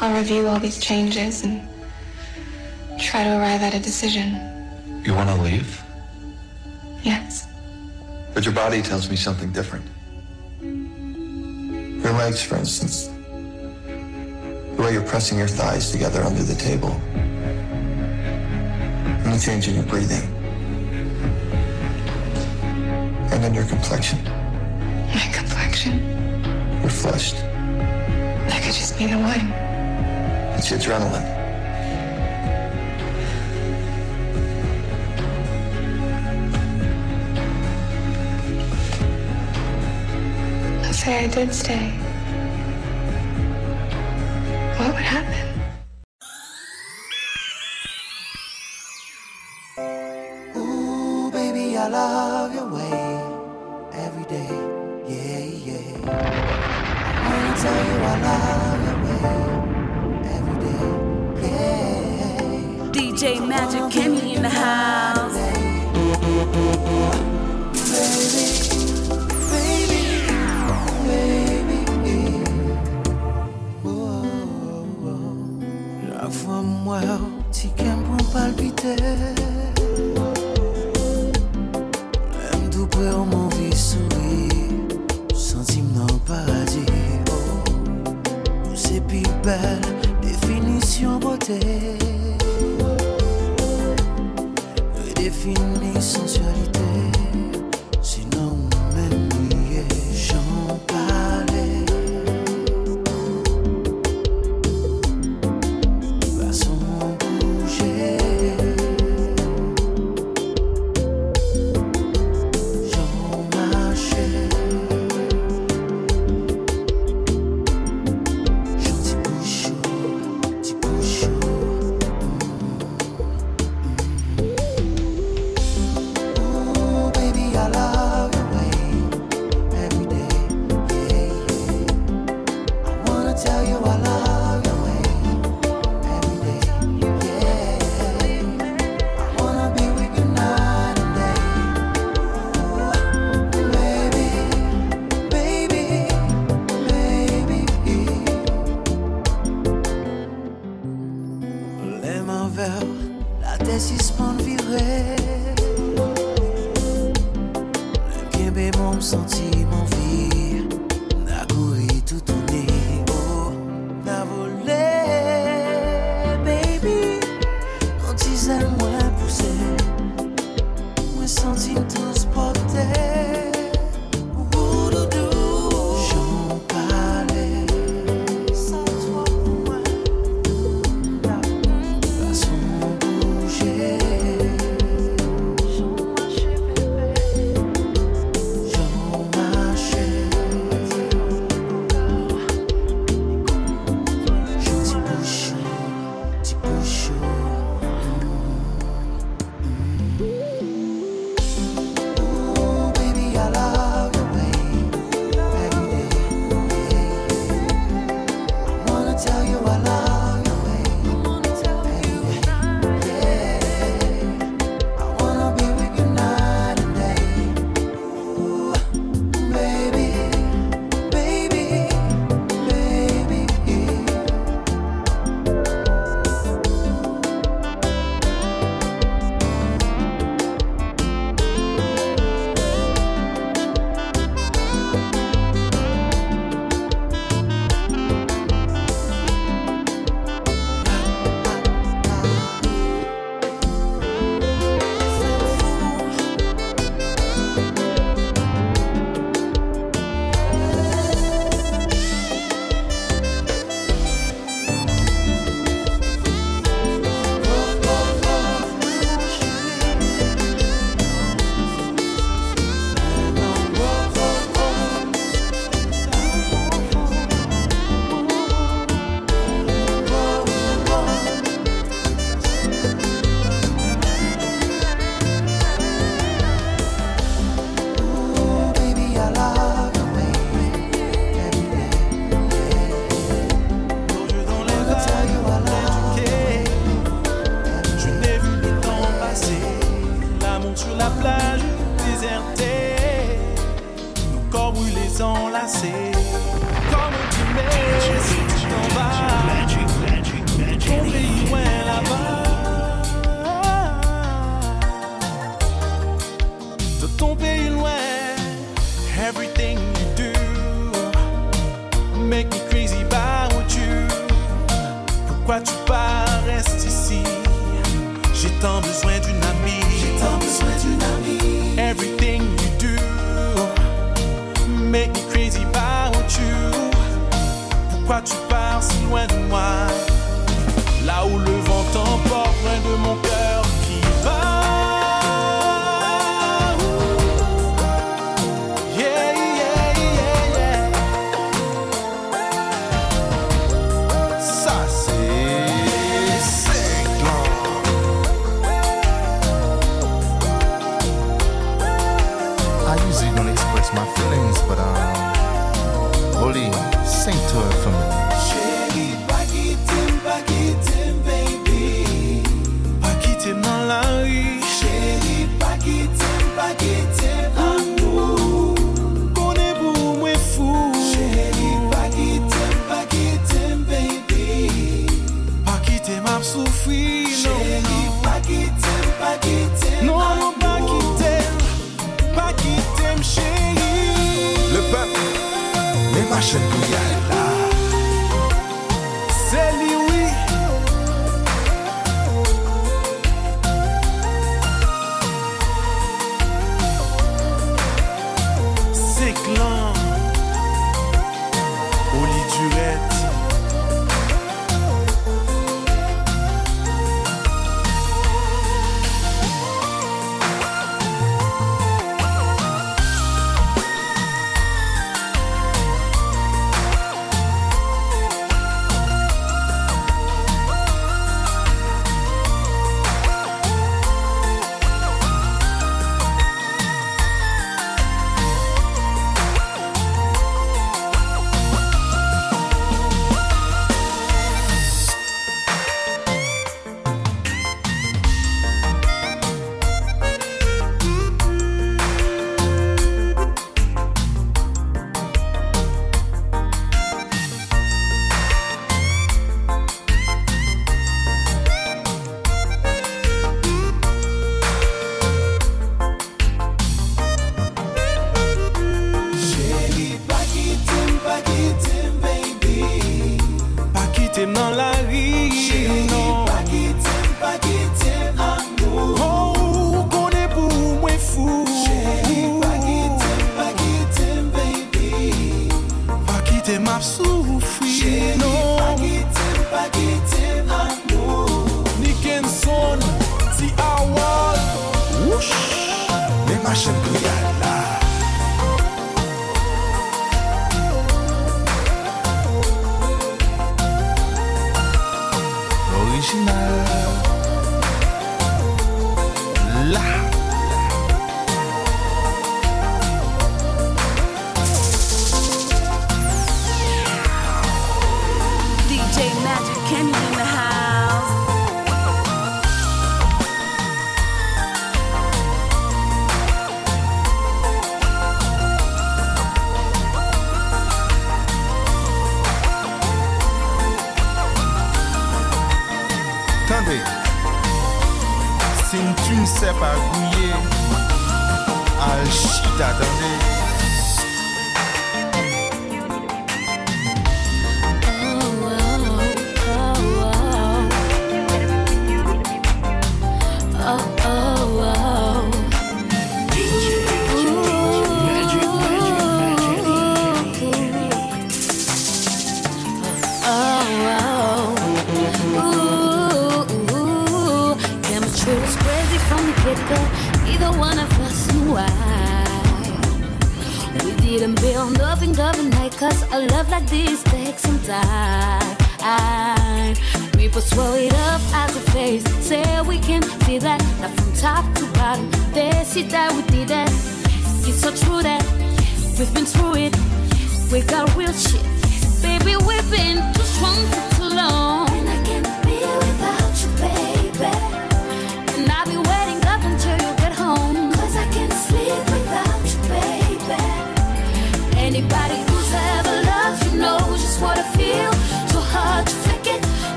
I'll review all these changes and try to arrive at a decision. You want to leave? Yes. But your body tells me something different. Your legs, for instance. The way you're pressing your thighs together under the table. And the change in your breathing. And in your complexion. My complexion. You're flushed. That could just be the wine. It's adrenaline. Let's say I did stay. What would happen? sur la plage désertée, nos corps brûlés enlacés. Comme tu Jésus, tu t'en vas, ton pays loin là-bas. De ton pays loin, everything you do make me crazy about you. Pourquoi tu pars, reste ici? J'ai tant besoin d'une amie. make me crazy about you. Pourquoi tu pars si loin de moi?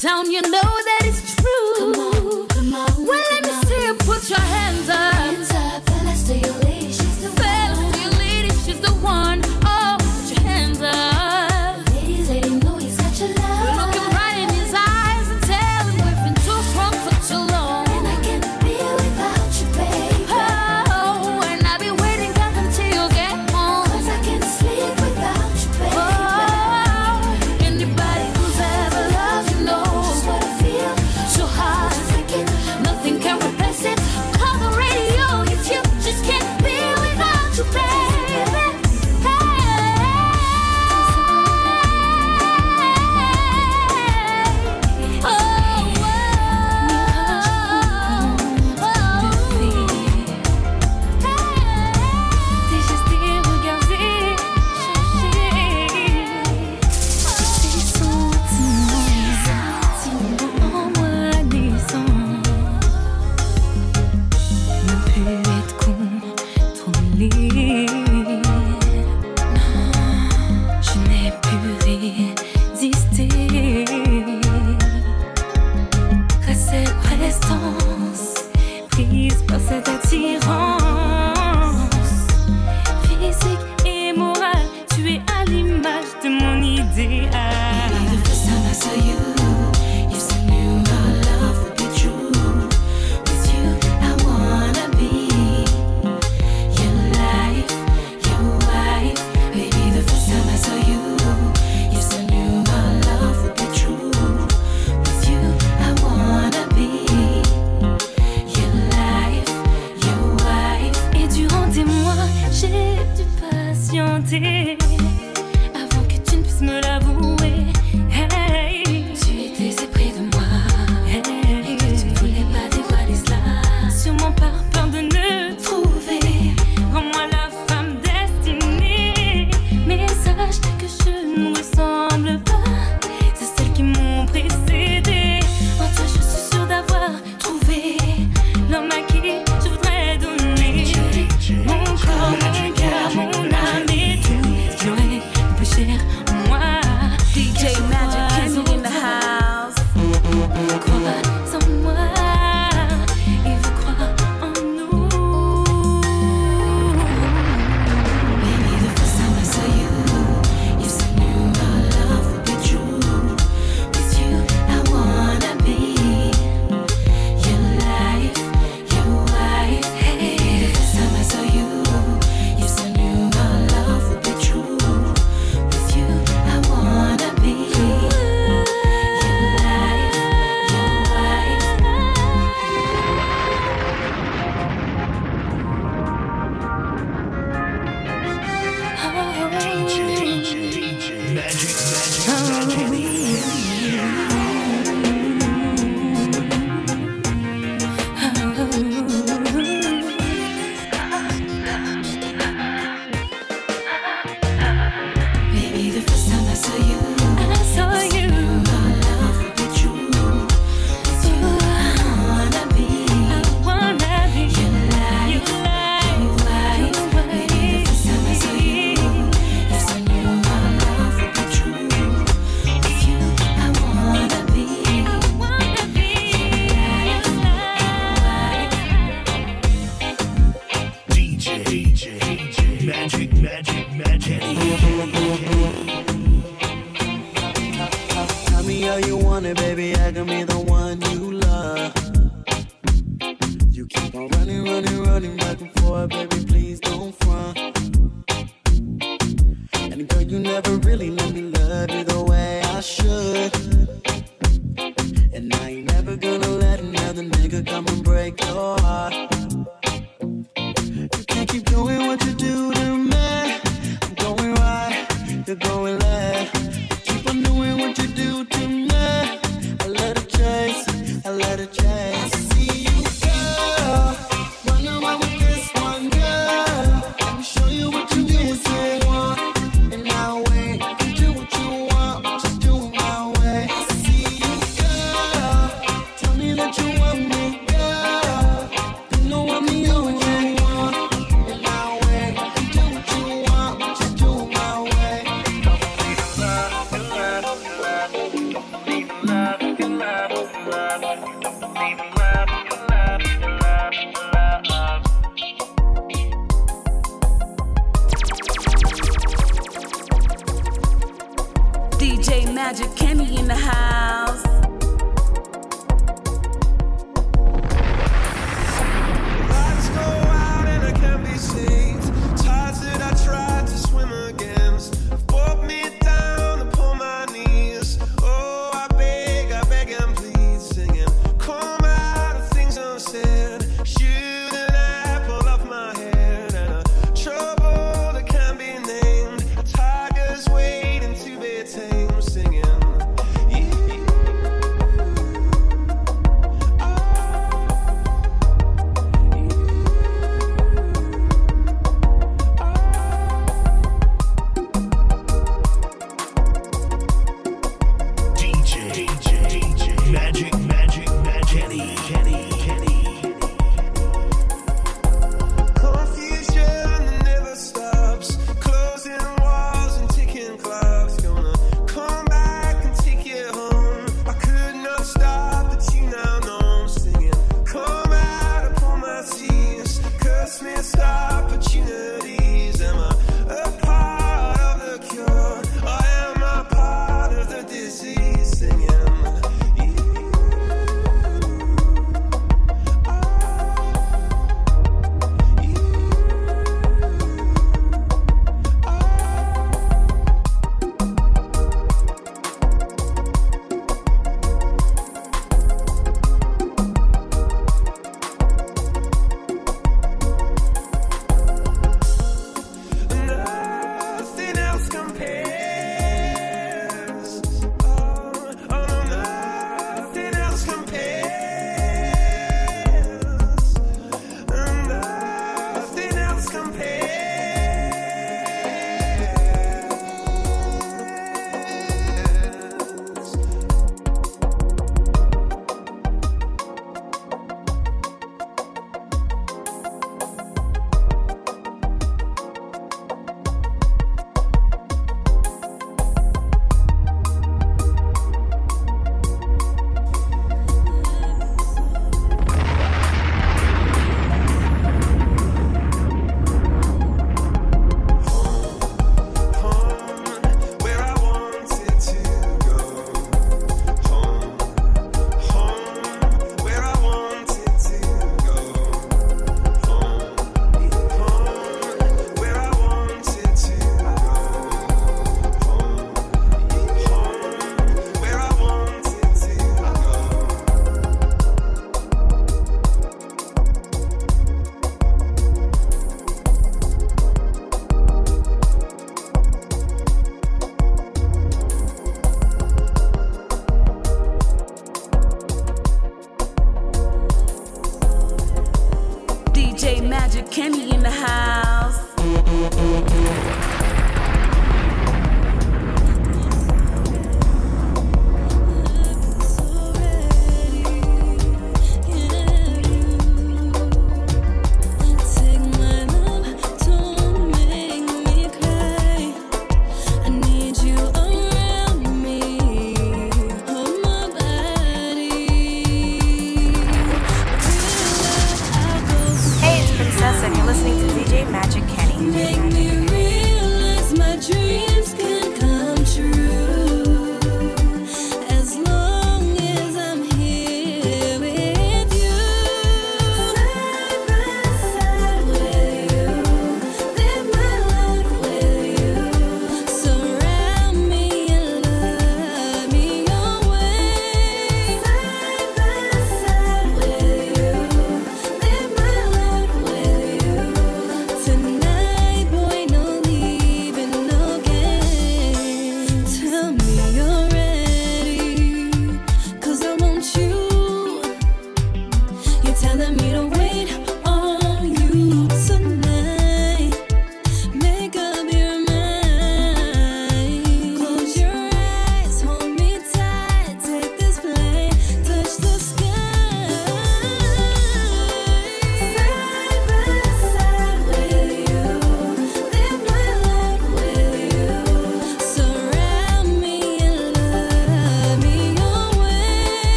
Down you know that it's true.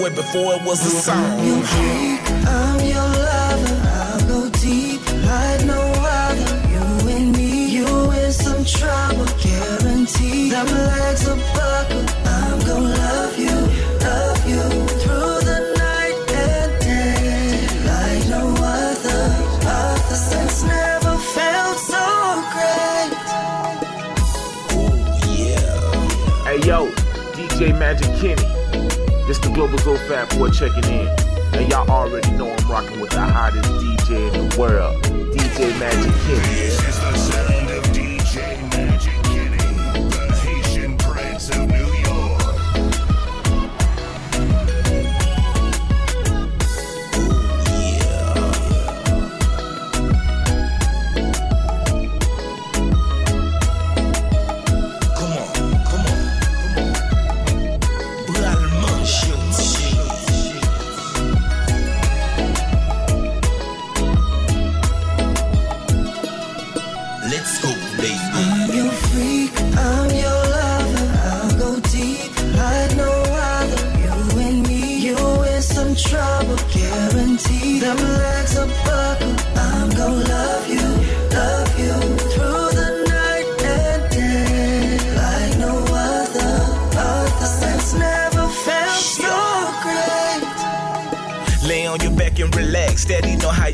Of my life where before it was a song. I'm your lover. I'll go deep like no other. You and me, you in some trouble, guarantee. Them legs are buckle. I'm gonna love you, love you through the night and day like no other. Other sex never felt so great. Hey yo, DJ Magic Kenny. This the Global Go Fat Boy checking in. And y'all already know I'm rocking with the hottest DJ in the world, DJ Magic Kenny.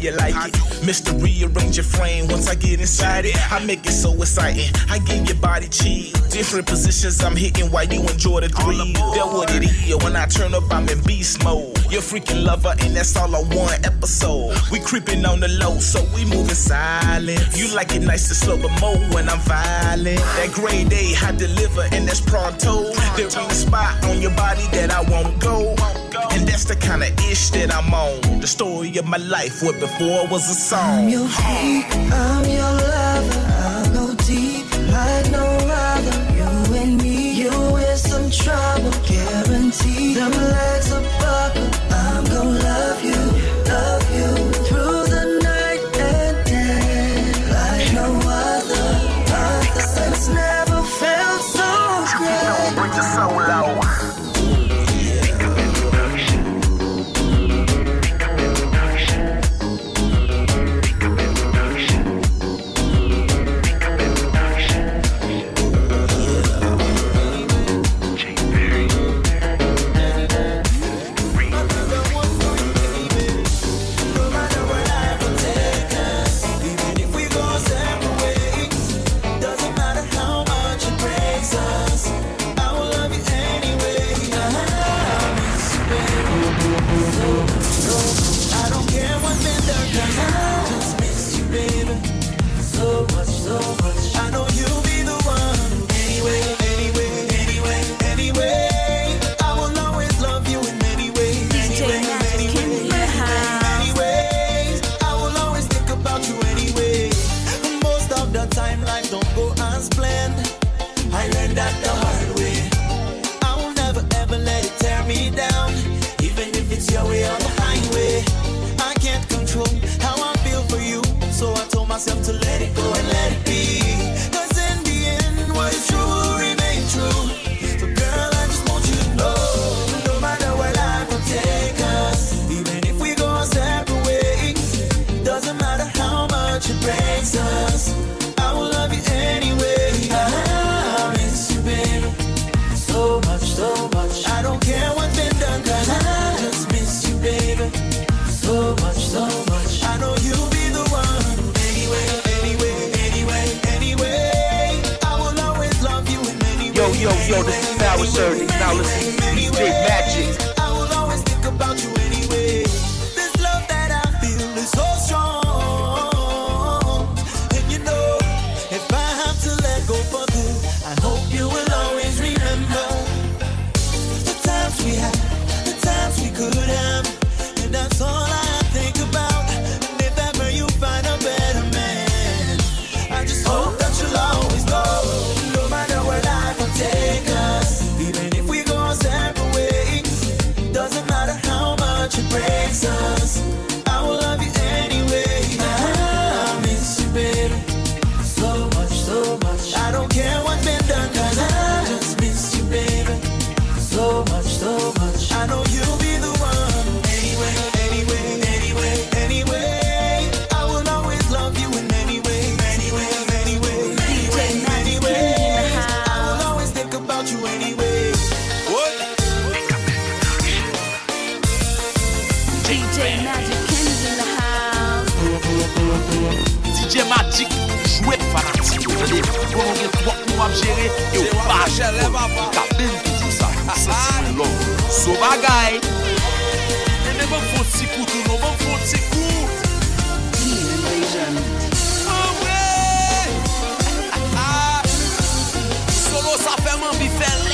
You like it. Mr. Rearrange your frame once I get inside it. I make it so exciting. I give your body cheese. Different positions I'm hitting while you enjoy the three. That what it is. When I turn up, I'm in beast mode. You're freaking lover, and that's all I want. episode. We creeping on the low, so we moving silent. You like it nice and slow, but more when I'm violent. That grade A, I deliver, and that's pronto. There ain't a spot on your body that I won't go. And that's the kind of ish that I'm on. The story of my life, where before was a song. I'm your freak, I'm your lover. DJ Magic, jouet fanatik yo Jade, konon gen 3 pou ap jere E ou pa jere Ka ben toujou sa, sa se lò So bagay E ne bon fon si kou, tou nou bon fon si kou Team Invasion Amwe Solo sa fèman bi fè lè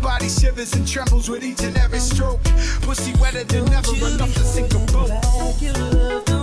body shivers and trembles with each and every stroke. Pussy wetter than ever, enough to sink a boat.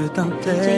je t'intègre.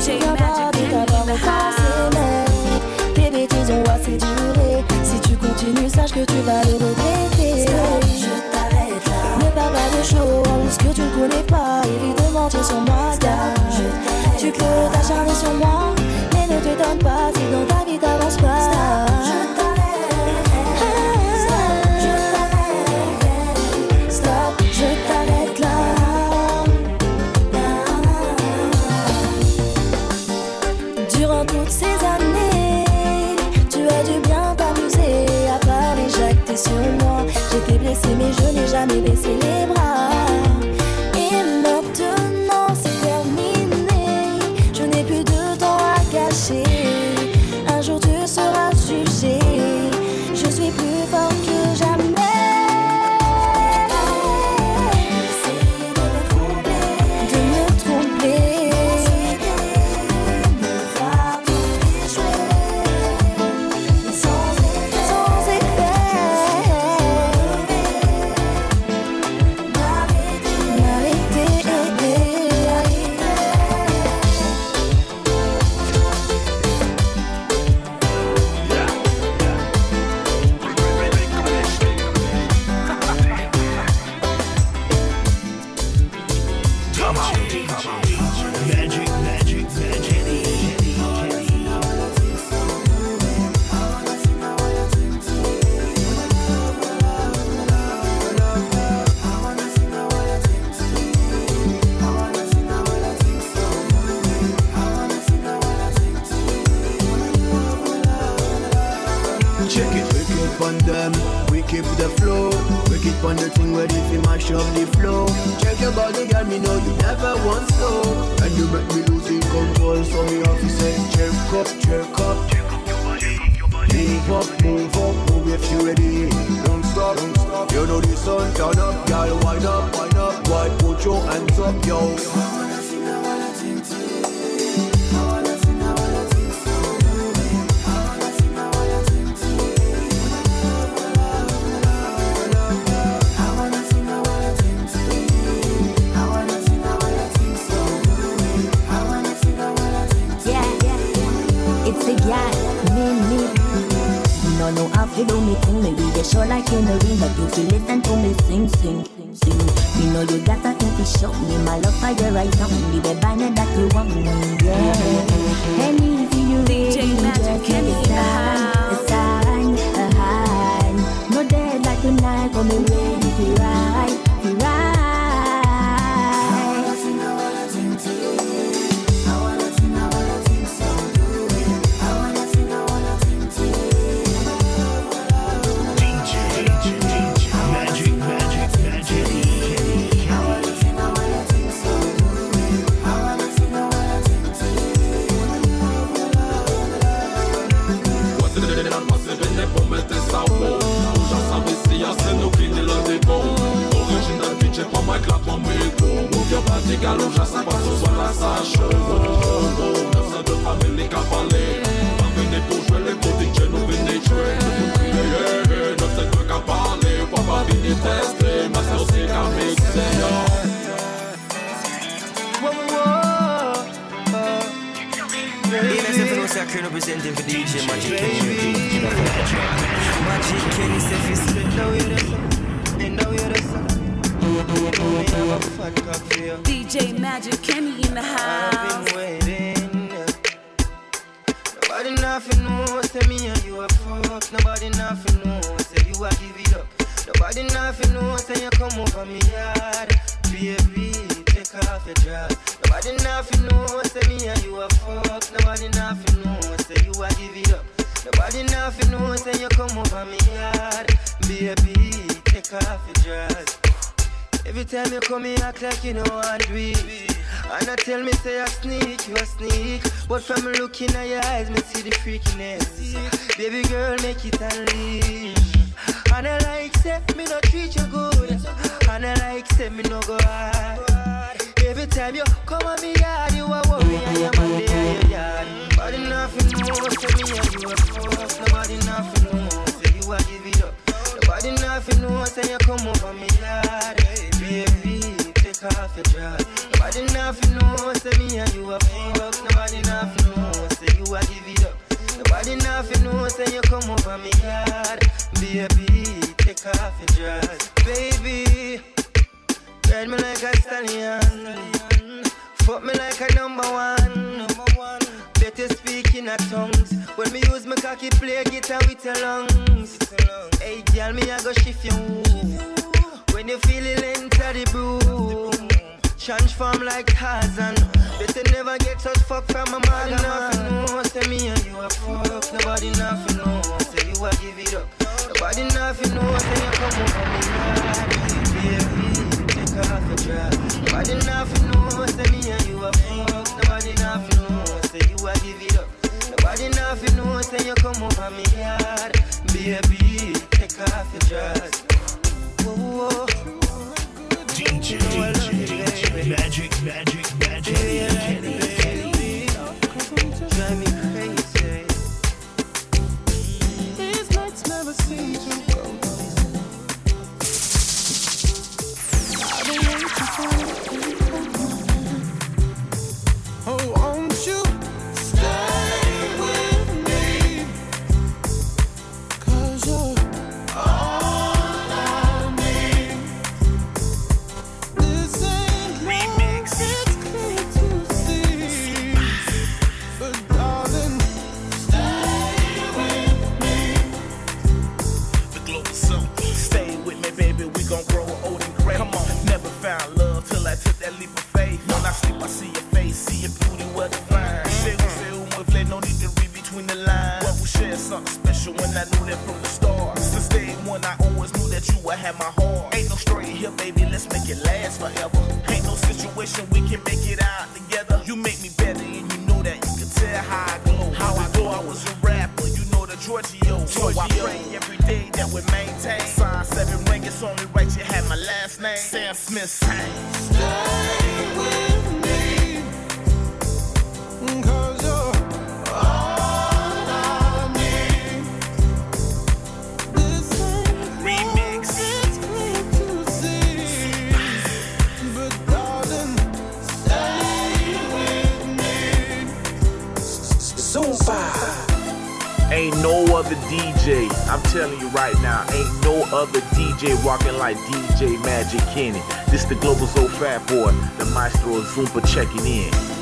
Shake ta body d'abord me fasciner Bébé dis-moi c'est duré Si tu continues sache que tu vas le regretter. Je t'arrête là. Ne parle pas de choses que tu ne connais pas. Évidemment tu es sur moi je Tu peux t'acharner sur moi Mais ne te donne pas. Si dans ta vie t'avances pas. Stop. time you come on me yard, you a worry and your man there your yard. Nobody nothing more, tell me and you a force. Nobody nothing more, say you a give it up. Nobody nothing more, say you come over me yard, baby. Take off your dress. Nobody nothing more, say me and you a fuck. Nobody nothing more, say you a give it up. Nobody nothing know say you come over me yard Baby, take off your dress Baby ride me like a stallion. Fuck me like a number one. Better speak in a tongues. When me use my cocky play guitar with your lungs. Hey, girl, me I go shift you. When you feel it enter the broom. Transform like Tarzan. Better never get such fuck from a man. Nobody know, say me and you a fuck. Nobody nothing know, say you a give it up. Nobody nothing know, say you come over me. Baby, off your dress. Nobody nothing know, say me and you a fuck. Nobody nothing know, say you a give it up. Nobody nothing know, say you come over me yard. Baby, take off your dress. Whoa, whoa. DJ, DJ, Magic, Magic, Magic, Kenny. Drive me crazy. These nights never seem that leap of faith. When I sleep, I see your face, see your beauty well defined. Say we say we play, no need to read between the lines. But we shared something special when I knew that from the start. Since day one, I always knew that you would have my heart. Ain't no story here, baby, let's make it last forever. Ain't no situation we can make it out together. You make me better, and you know that. You can tell how I glow. How I go, I was a rapper, you know the Giorgio. So I pray every day that we maintain. Sign seven ring, it's only right you my last name. Sam Smith sang. Stay with me. 'Cause you're all I need. This ain't remix. It's clear to see. But darling, stay with me. Zumba. Ain't no other DJ, I'm telling you right now, ain't no other DJ walking like DJ Magic Kenny. This the Global Soul Fat Boy, the Maestro Zumba checking in.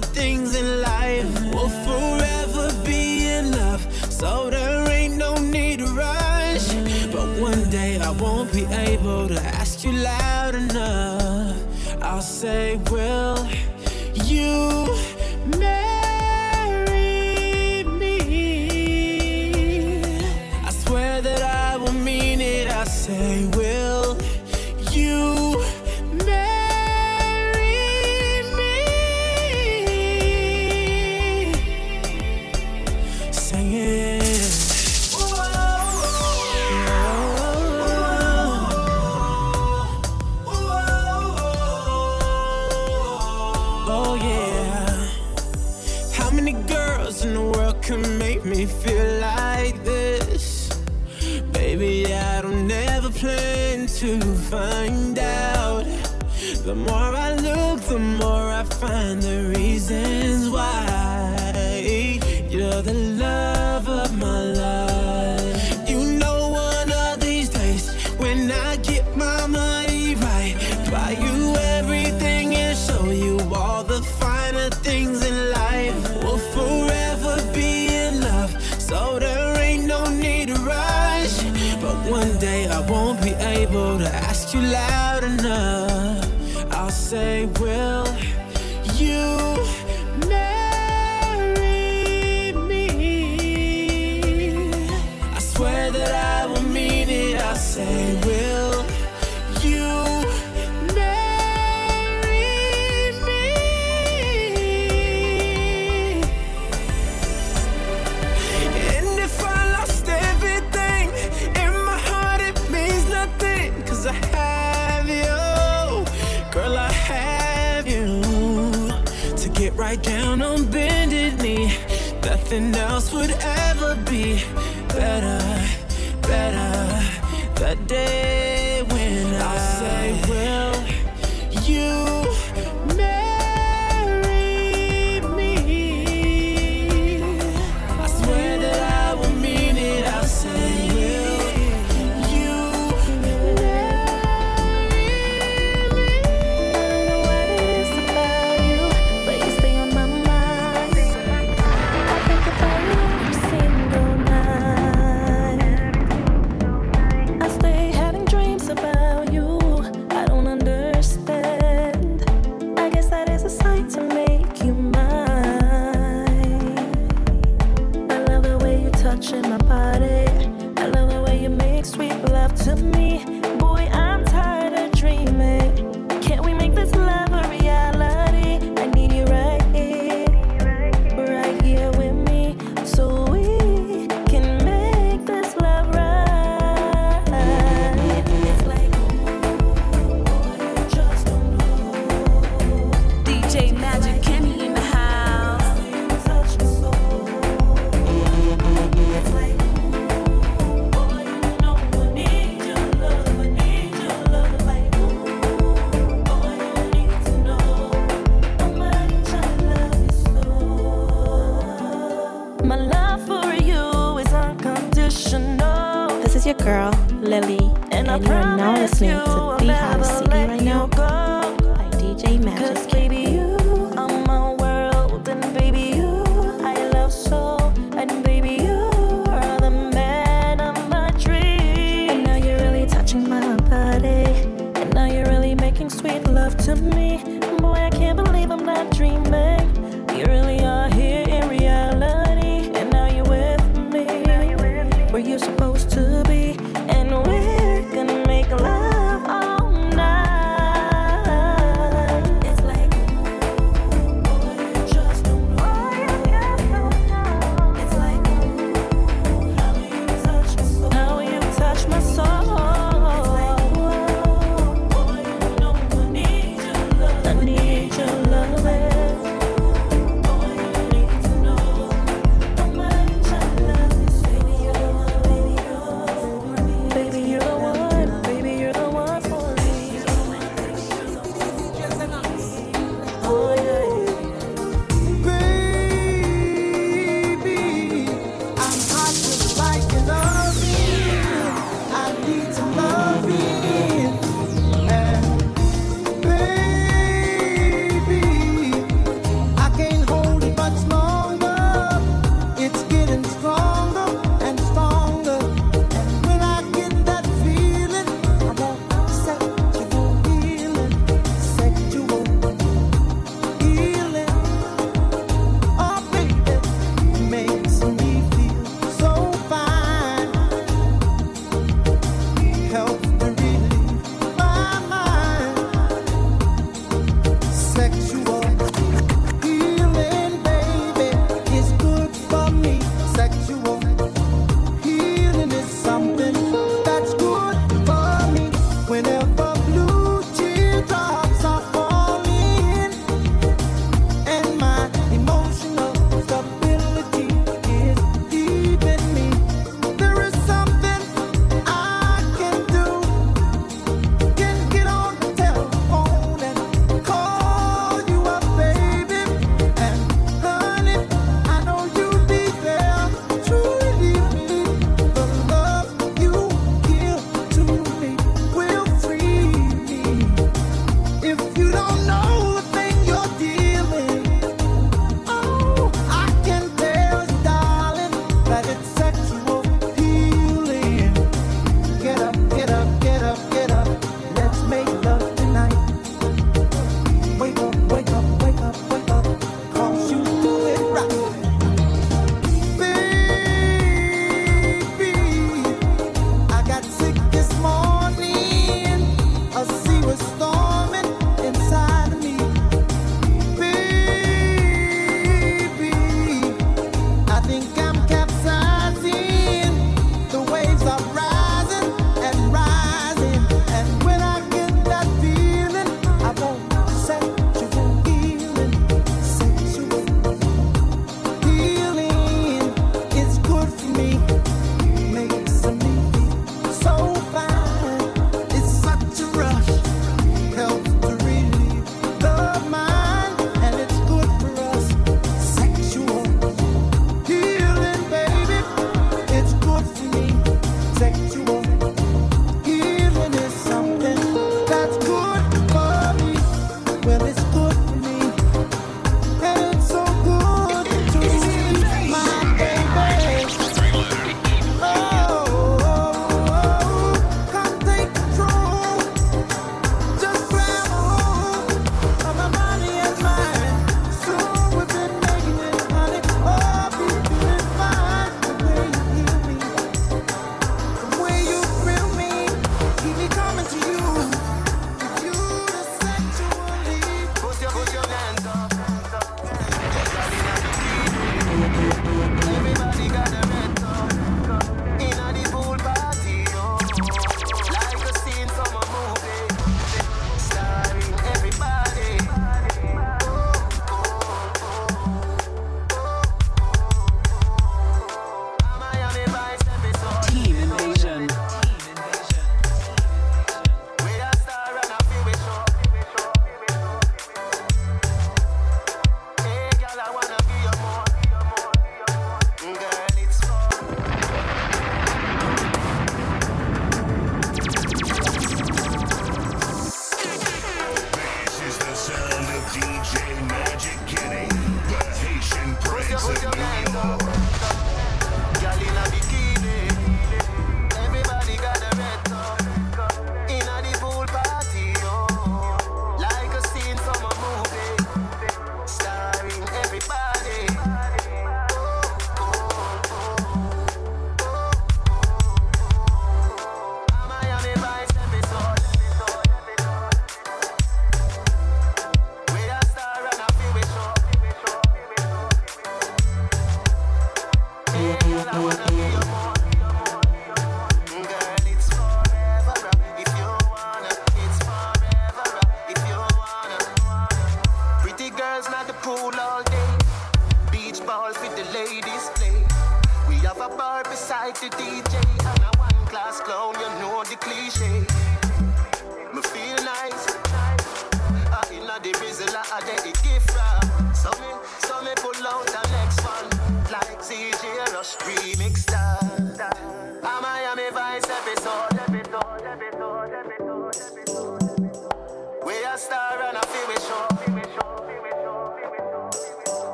things in life will forever be enough. So there ain't no need to rush. But one day I won't be able to ask you loud enough. I'll say, Will you? Nothing else would ever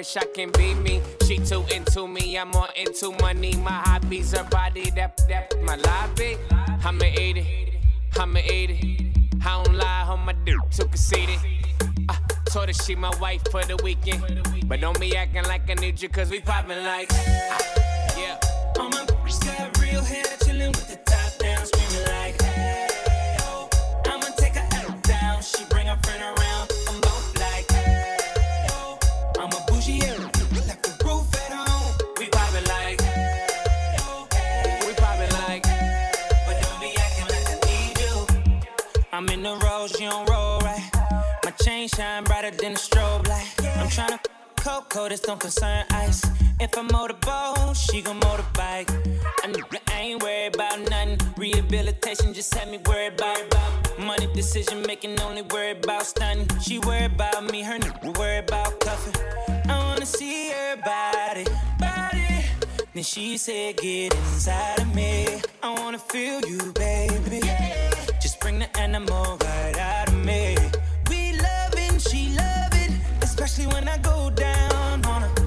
wish I can be me. She too into me, I'm more into money. My hobbies her body, that that my lobby. I'ma eat it, I'ma eat it. I don't lie on my dick, too conceited. I told her she my wife for the weekend. But don't be acting like I need you, cause we poppin' like. ah, Yeah. All my got real hair, chillin' with the top down, I'm in the rose, you don't roll right. My chain shine brighter than a strobe light. I'm tryna Coco, this don't concern ice. If I motorboat, she gon' motorbike. I, I ain't worried about nothing. Rehabilitation just had me worried about, about money decision making. Only worried about stunning. She worried about me, her nigga worried about cuffing. I wanna see her body, body. Then she said, Get inside of me. I wanna feel you, baby. Just the animal right out of me. We loving, she loving, especially when I go down on her.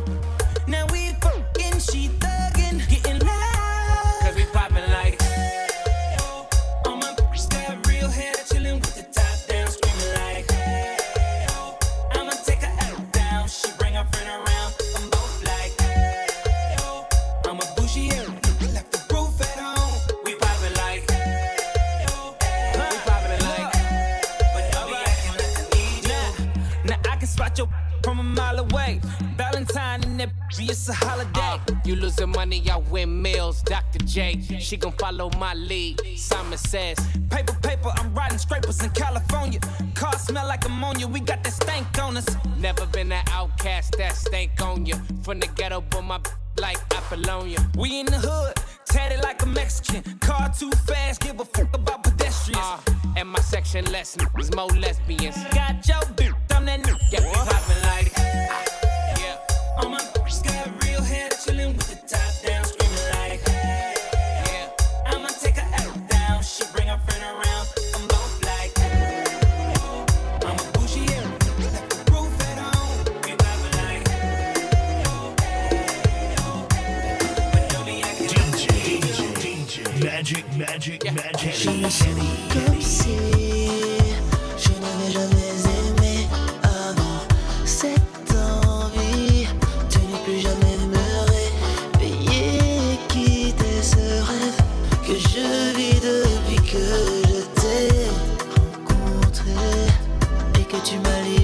It's a holiday. Uh, you losing money, I win meals. Dr. J, she gon' follow my lead. Simon says, Paper, paper, I'm riding scrapers in California. Car smell like ammonia, we got that stank on us. Never been an outcast that stank on you. From the ghetto, but my like Apollonia. We in the hood, tatted like a Mexican. Car too fast, give a fuck about pedestrians. Uh, and my section less was more lesbians. Got your bitch, I'm that. Get me poppin' like Yeah. All my screaming like, yeah. I'ma take tu m'as libéré.